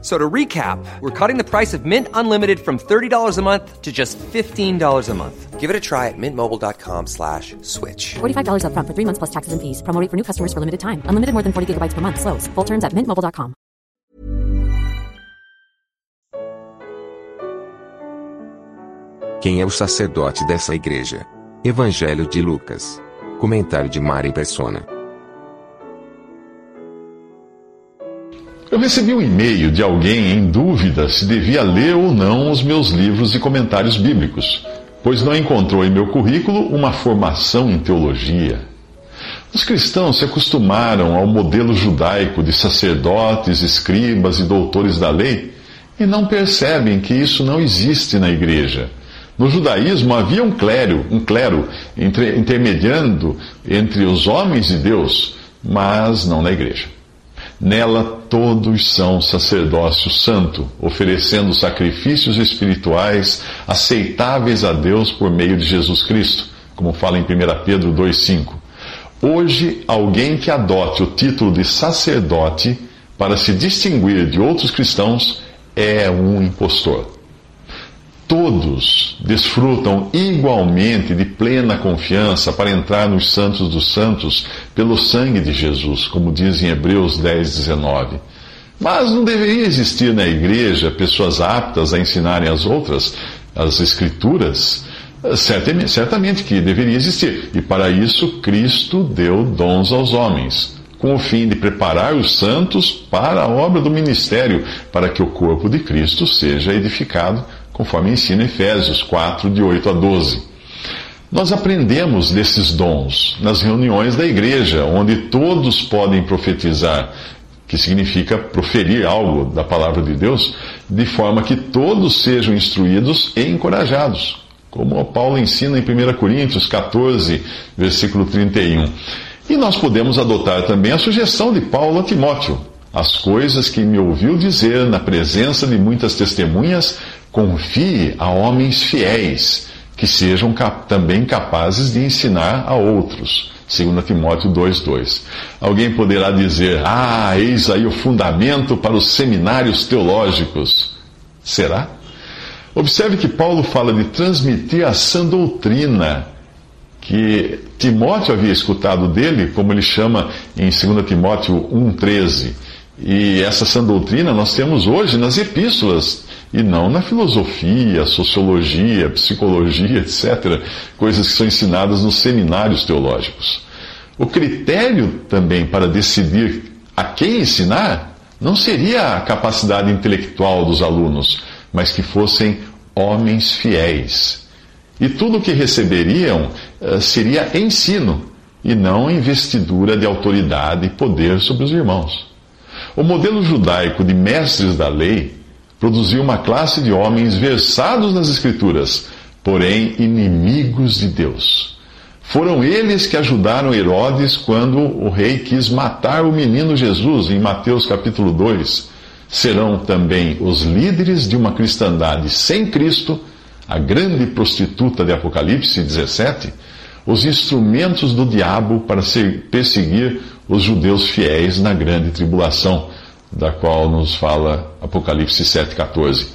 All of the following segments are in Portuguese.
So to recap, we're cutting the price of Mint Unlimited from $30 a month to just $15 a month. Give it a try at mintmobile.com slash switch. $45 upfront for three months plus taxes and fees. Promo rate for new customers for limited time. Unlimited more than 40 gigabytes per month. Slows. Full terms at mintmobile.com. Quem é o sacerdote dessa igreja? Evangelho de Lucas. Comentário de Mari Persona. Eu recebi um e-mail de alguém em dúvida se devia ler ou não os meus livros e comentários bíblicos, pois não encontrou em meu currículo uma formação em teologia. Os cristãos se acostumaram ao modelo judaico de sacerdotes, escribas e doutores da lei e não percebem que isso não existe na igreja. No judaísmo havia um clero, um clero intermediando entre os homens e Deus, mas não na igreja. Nela todos são sacerdócio santo, oferecendo sacrifícios espirituais aceitáveis a Deus por meio de Jesus Cristo, como fala em 1 Pedro 2,5. Hoje, alguém que adote o título de sacerdote para se distinguir de outros cristãos é um impostor todos desfrutam igualmente de plena confiança para entrar nos santos dos santos pelo sangue de Jesus, como diz em Hebreus 10, 19. Mas não deveria existir na igreja pessoas aptas a ensinarem as outras as Escrituras? Certamente, certamente que deveria existir. E para isso, Cristo deu dons aos homens, com o fim de preparar os santos para a obra do ministério, para que o corpo de Cristo seja edificado conforme ensina Efésios 4, de 8 a 12. Nós aprendemos desses dons nas reuniões da igreja, onde todos podem profetizar, que significa proferir algo da palavra de Deus, de forma que todos sejam instruídos e encorajados, como Paulo ensina em 1 Coríntios 14, versículo 31. E nós podemos adotar também a sugestão de Paulo a Timóteo. As coisas que me ouviu dizer na presença de muitas testemunhas, confie a homens fiéis, que sejam cap também capazes de ensinar a outros. 2 Timóteo 2,2. Alguém poderá dizer: Ah, eis aí o fundamento para os seminários teológicos. Será? Observe que Paulo fala de transmitir a sã doutrina que Timóteo havia escutado dele, como ele chama em 2 Timóteo 1,13. E essa sã doutrina nós temos hoje nas epístolas e não na filosofia, sociologia, psicologia, etc., coisas que são ensinadas nos seminários teológicos. O critério também para decidir a quem ensinar não seria a capacidade intelectual dos alunos, mas que fossem homens fiéis. E tudo o que receberiam uh, seria ensino e não investidura de autoridade e poder sobre os irmãos. O modelo judaico de mestres da lei produziu uma classe de homens versados nas Escrituras, porém inimigos de Deus. Foram eles que ajudaram Herodes quando o rei quis matar o menino Jesus, em Mateus capítulo 2. Serão também os líderes de uma cristandade sem Cristo, a grande prostituta de Apocalipse 17, os instrumentos do diabo para perseguir os judeus fiéis na grande tribulação da qual nos fala Apocalipse 7,14.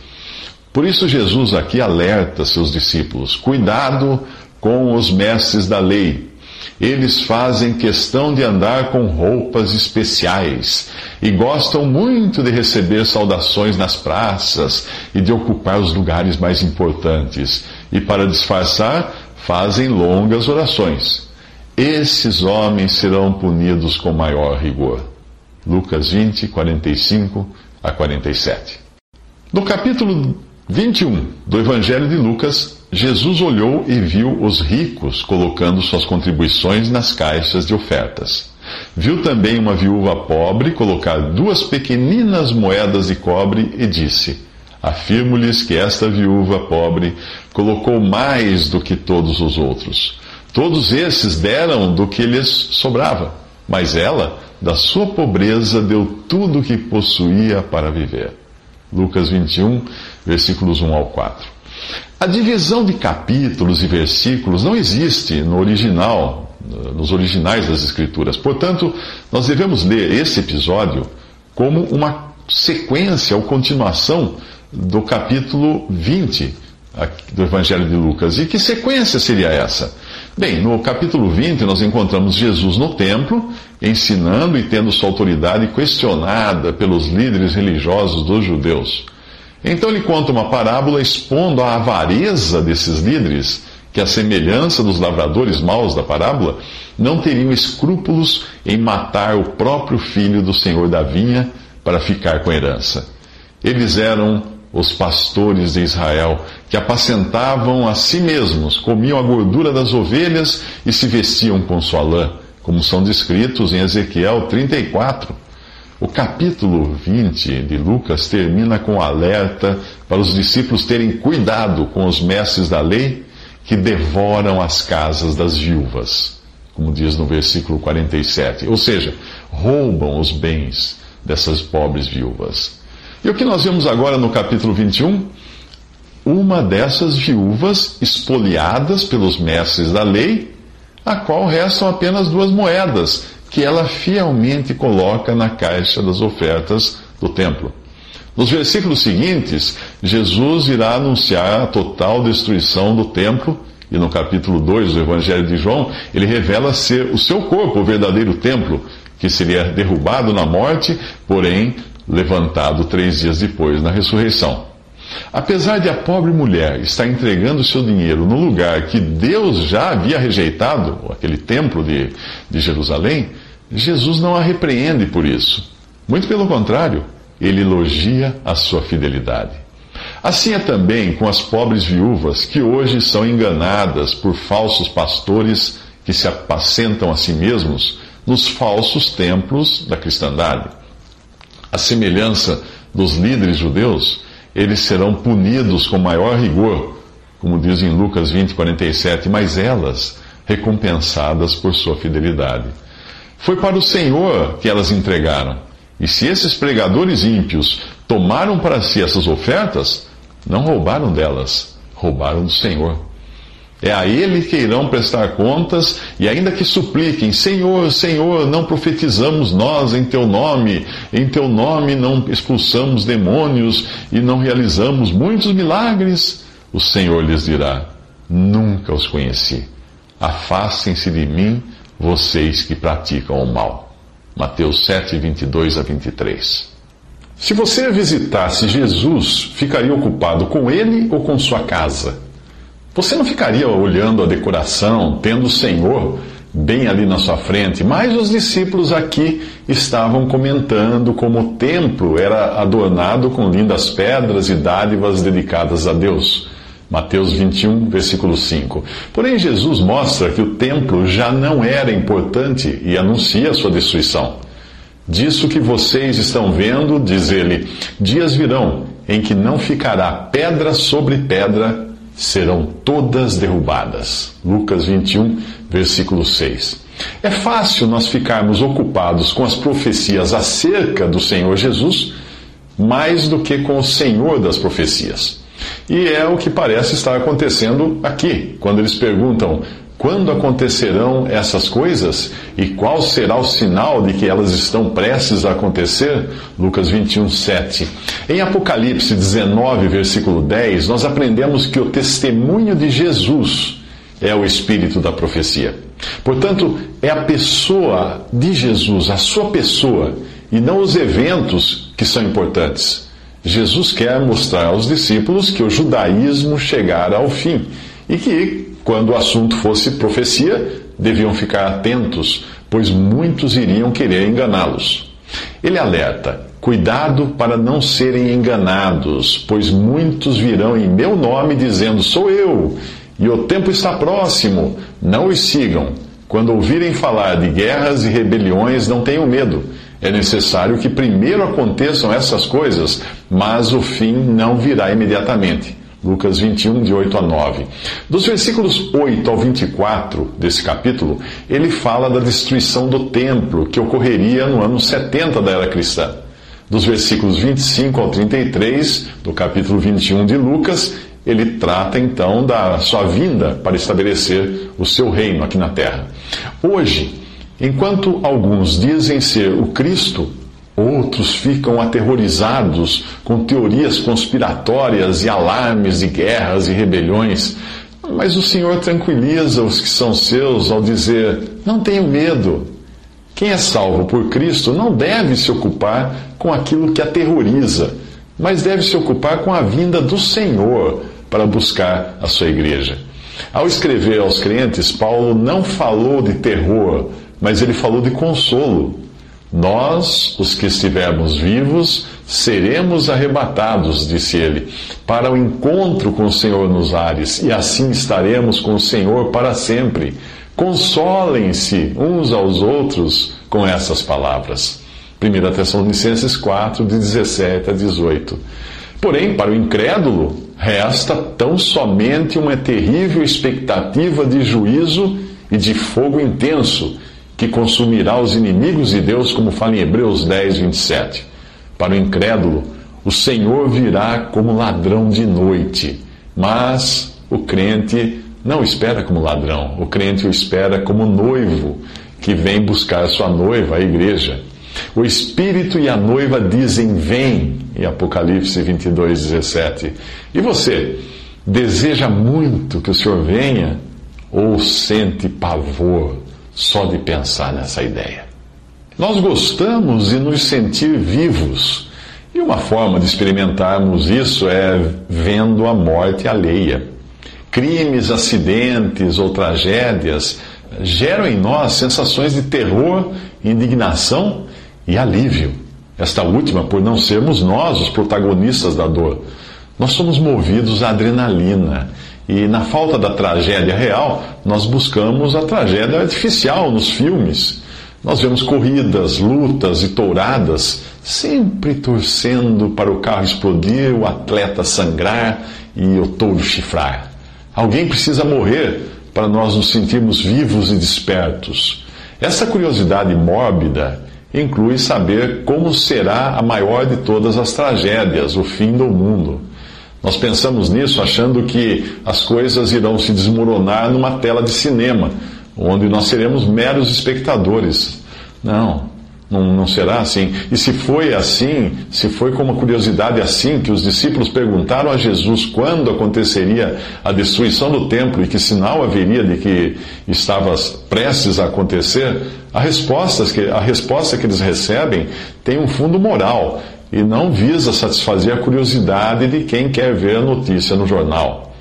Por isso, Jesus aqui alerta seus discípulos: cuidado com os mestres da lei. Eles fazem questão de andar com roupas especiais e gostam muito de receber saudações nas praças e de ocupar os lugares mais importantes. E para disfarçar, fazem longas orações. Esses homens serão punidos com maior rigor. Lucas 20, 45 a 47. No capítulo 21 do Evangelho de Lucas, Jesus olhou e viu os ricos colocando suas contribuições nas caixas de ofertas. Viu também uma viúva pobre colocar duas pequeninas moedas de cobre e disse: Afirmo-lhes que esta viúva pobre colocou mais do que todos os outros. Todos esses deram do que lhes sobrava Mas ela, da sua pobreza, deu tudo o que possuía para viver. Lucas 21, versículos 1 ao 4. A divisão de capítulos e versículos não existe no original, nos originais das Escrituras. Portanto, nós devemos ler esse episódio como uma sequência ou continuação do capítulo 20 do Evangelho de Lucas. E que sequência seria essa? Bem, no capítulo 20 nós encontramos Jesus no templo, ensinando e tendo sua autoridade questionada pelos líderes religiosos dos judeus. Então ele conta uma parábola expondo a avareza desses líderes, que, à semelhança dos lavradores maus da parábola, não teriam escrúpulos em matar o próprio filho do senhor da vinha para ficar com a herança. Eles eram os pastores de Israel, que apacentavam a si mesmos, comiam a gordura das ovelhas e se vestiam com sua lã, como são descritos em Ezequiel 34. O capítulo 20 de Lucas termina com alerta para os discípulos terem cuidado com os mestres da lei que devoram as casas das viúvas, como diz no versículo 47. Ou seja, roubam os bens dessas pobres viúvas. E o que nós vemos agora no capítulo 21? Uma dessas viúvas espoliadas pelos mestres da lei, a qual restam apenas duas moedas, que ela fielmente coloca na caixa das ofertas do templo. Nos versículos seguintes, Jesus irá anunciar a total destruição do templo, e no capítulo 2 do Evangelho de João, ele revela ser o seu corpo o verdadeiro templo, que seria derrubado na morte, porém levantado três dias depois na ressurreição. Apesar de a pobre mulher estar entregando seu dinheiro no lugar que Deus já havia rejeitado, aquele templo de, de Jerusalém, Jesus não a repreende por isso. Muito pelo contrário, ele elogia a sua fidelidade. Assim é também com as pobres viúvas que hoje são enganadas por falsos pastores que se apacentam a si mesmos nos falsos templos da cristandade. A semelhança dos líderes judeus, eles serão punidos com maior rigor, como diz em Lucas 20, 47, mas elas recompensadas por sua fidelidade. Foi para o Senhor que elas entregaram. E se esses pregadores ímpios tomaram para si essas ofertas, não roubaram delas, roubaram do Senhor. É a ele que irão prestar contas, e ainda que supliquem: Senhor, Senhor, não profetizamos nós em teu nome, em teu nome não expulsamos demônios e não realizamos muitos milagres. O Senhor lhes dirá: Nunca os conheci. Afastem-se de mim, vocês que praticam o mal. Mateus 7, 22 a 23. Se você visitasse Jesus, ficaria ocupado com ele ou com sua casa? Você não ficaria olhando a decoração, tendo o Senhor bem ali na sua frente, mas os discípulos aqui estavam comentando como o templo era adornado com lindas pedras e dádivas dedicadas a Deus. Mateus 21, versículo 5. Porém, Jesus mostra que o templo já não era importante e anuncia a sua destruição. Disso que vocês estão vendo, diz ele, dias virão em que não ficará pedra sobre pedra serão todas derrubadas. Lucas 21, versículo 6. É fácil nós ficarmos ocupados com as profecias acerca do Senhor Jesus mais do que com o Senhor das profecias. E é o que parece estar acontecendo aqui, quando eles perguntam: quando acontecerão essas coisas? E qual será o sinal de que elas estão prestes a acontecer? Lucas 21, 7. Em Apocalipse 19, versículo 10, nós aprendemos que o testemunho de Jesus é o espírito da profecia. Portanto, é a pessoa de Jesus, a sua pessoa, e não os eventos que são importantes. Jesus quer mostrar aos discípulos que o judaísmo chegara ao fim e que quando o assunto fosse profecia, deviam ficar atentos, pois muitos iriam querer enganá-los. Ele alerta: cuidado para não serem enganados, pois muitos virão em meu nome dizendo: sou eu, e o tempo está próximo. Não os sigam. Quando ouvirem falar de guerras e rebeliões, não tenham medo. É necessário que primeiro aconteçam essas coisas, mas o fim não virá imediatamente. Lucas 21, de 8 a 9. Dos versículos 8 ao 24 desse capítulo, ele fala da destruição do templo, que ocorreria no ano 70 da era cristã. Dos versículos 25 ao 33 do capítulo 21 de Lucas, ele trata então da sua vinda para estabelecer o seu reino aqui na terra. Hoje, enquanto alguns dizem ser o Cristo, outros ficam aterrorizados com teorias conspiratórias e alarmes de guerras e rebeliões. Mas o Senhor tranquiliza os que são seus ao dizer: Não tenham medo. Quem é salvo por Cristo não deve se ocupar com aquilo que aterroriza, mas deve se ocupar com a vinda do Senhor para buscar a sua igreja. Ao escrever aos crentes, Paulo não falou de terror, mas ele falou de consolo. Nós, os que estivermos vivos, seremos arrebatados, disse ele, para o encontro com o Senhor nos ares, e assim estaremos com o Senhor para sempre. Consolem-se uns aos outros com essas palavras. 1 Tessalonicenses 4, de 17 a 18. Porém, para o incrédulo, resta tão somente uma terrível expectativa de juízo e de fogo intenso que consumirá os inimigos de Deus, como fala em Hebreus 10, 27. Para o incrédulo, o Senhor virá como ladrão de noite, mas o crente não espera como ladrão, o crente o espera como noivo que vem buscar sua noiva, a igreja. O Espírito e a noiva dizem: Vem, em Apocalipse 22, 17. E você, deseja muito que o Senhor venha ou sente pavor só de pensar nessa ideia? Nós gostamos de nos sentir vivos. E uma forma de experimentarmos isso é vendo a morte alheia. Crimes, acidentes ou tragédias geram em nós sensações de terror, indignação e alívio. Esta última por não sermos nós os protagonistas da dor. Nós somos movidos à adrenalina. E na falta da tragédia real, nós buscamos a tragédia artificial nos filmes. Nós vemos corridas, lutas e touradas, sempre torcendo para o carro explodir, o atleta sangrar e o touro chifrar. Alguém precisa morrer para nós nos sentirmos vivos e despertos. Essa curiosidade mórbida inclui saber como será a maior de todas as tragédias, o fim do mundo. Nós pensamos nisso achando que as coisas irão se desmoronar numa tela de cinema, onde nós seremos meros espectadores. Não, não, não será assim. E se foi assim, se foi com uma curiosidade assim que os discípulos perguntaram a Jesus quando aconteceria a destruição do templo e que sinal haveria de que estava prestes a acontecer, a resposta que, a resposta que eles recebem tem um fundo moral e não visa satisfazer a curiosidade de quem quer ver a notícia no jornal.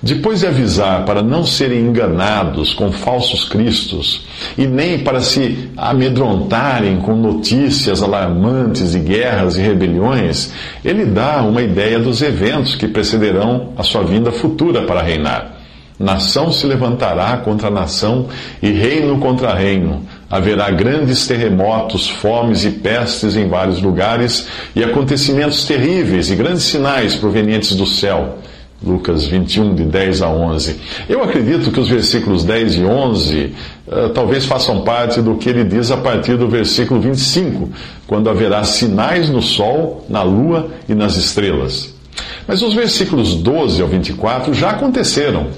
Depois de avisar para não serem enganados com falsos cristos e nem para se amedrontarem com notícias alarmantes de guerras e rebeliões, ele dá uma ideia dos eventos que precederão a sua vinda futura para reinar. Nação se levantará contra nação e reino contra reino Haverá grandes terremotos, fomes e pestes em vários lugares e acontecimentos terríveis e grandes sinais provenientes do céu. Lucas 21, de 10 a 11. Eu acredito que os versículos 10 e 11 uh, eh, talvez façam parte do que ele diz a partir do versículo 25, quando haverá sinais no sol, na lua e nas estrelas. Mas os versículos 12 ao 24 já aconteceram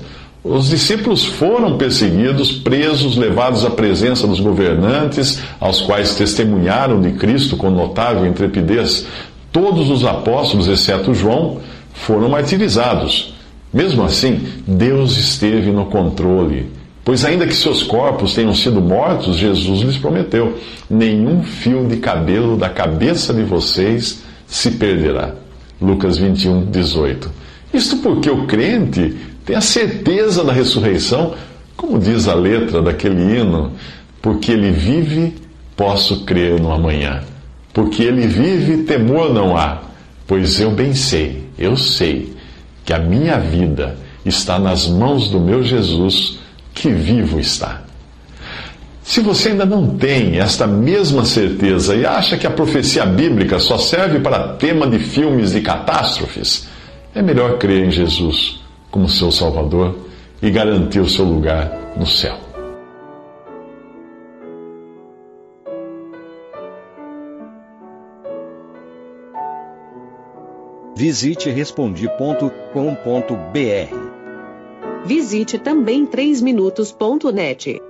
os discípulos foram perseguidos, presos, levados à presença dos governantes, aos quais testemunharam de Cristo com notável intrepidez. Todos os apóstolos, exceto João, foram martirizados. Mesmo assim, Deus esteve no controle. Pois, ainda que seus corpos tenham sido mortos, Jesus lhes prometeu: nenhum fio de cabelo da cabeça de vocês se perderá. Lucas 21, 18. Isto porque o crente tem a certeza da ressurreição, como diz a letra daquele hino, porque ele vive, posso crer no amanhã. Porque ele vive, temor não há, pois eu bem sei, eu sei, que a minha vida está nas mãos do meu Jesus, que vivo está. Se você ainda não tem esta mesma certeza e acha que a profecia bíblica só serve para tema de filmes de catástrofes, é melhor crer em Jesus como seu Salvador e garantir o seu lugar no céu. Visite respondi.com.br. Visite também 3minutos.net.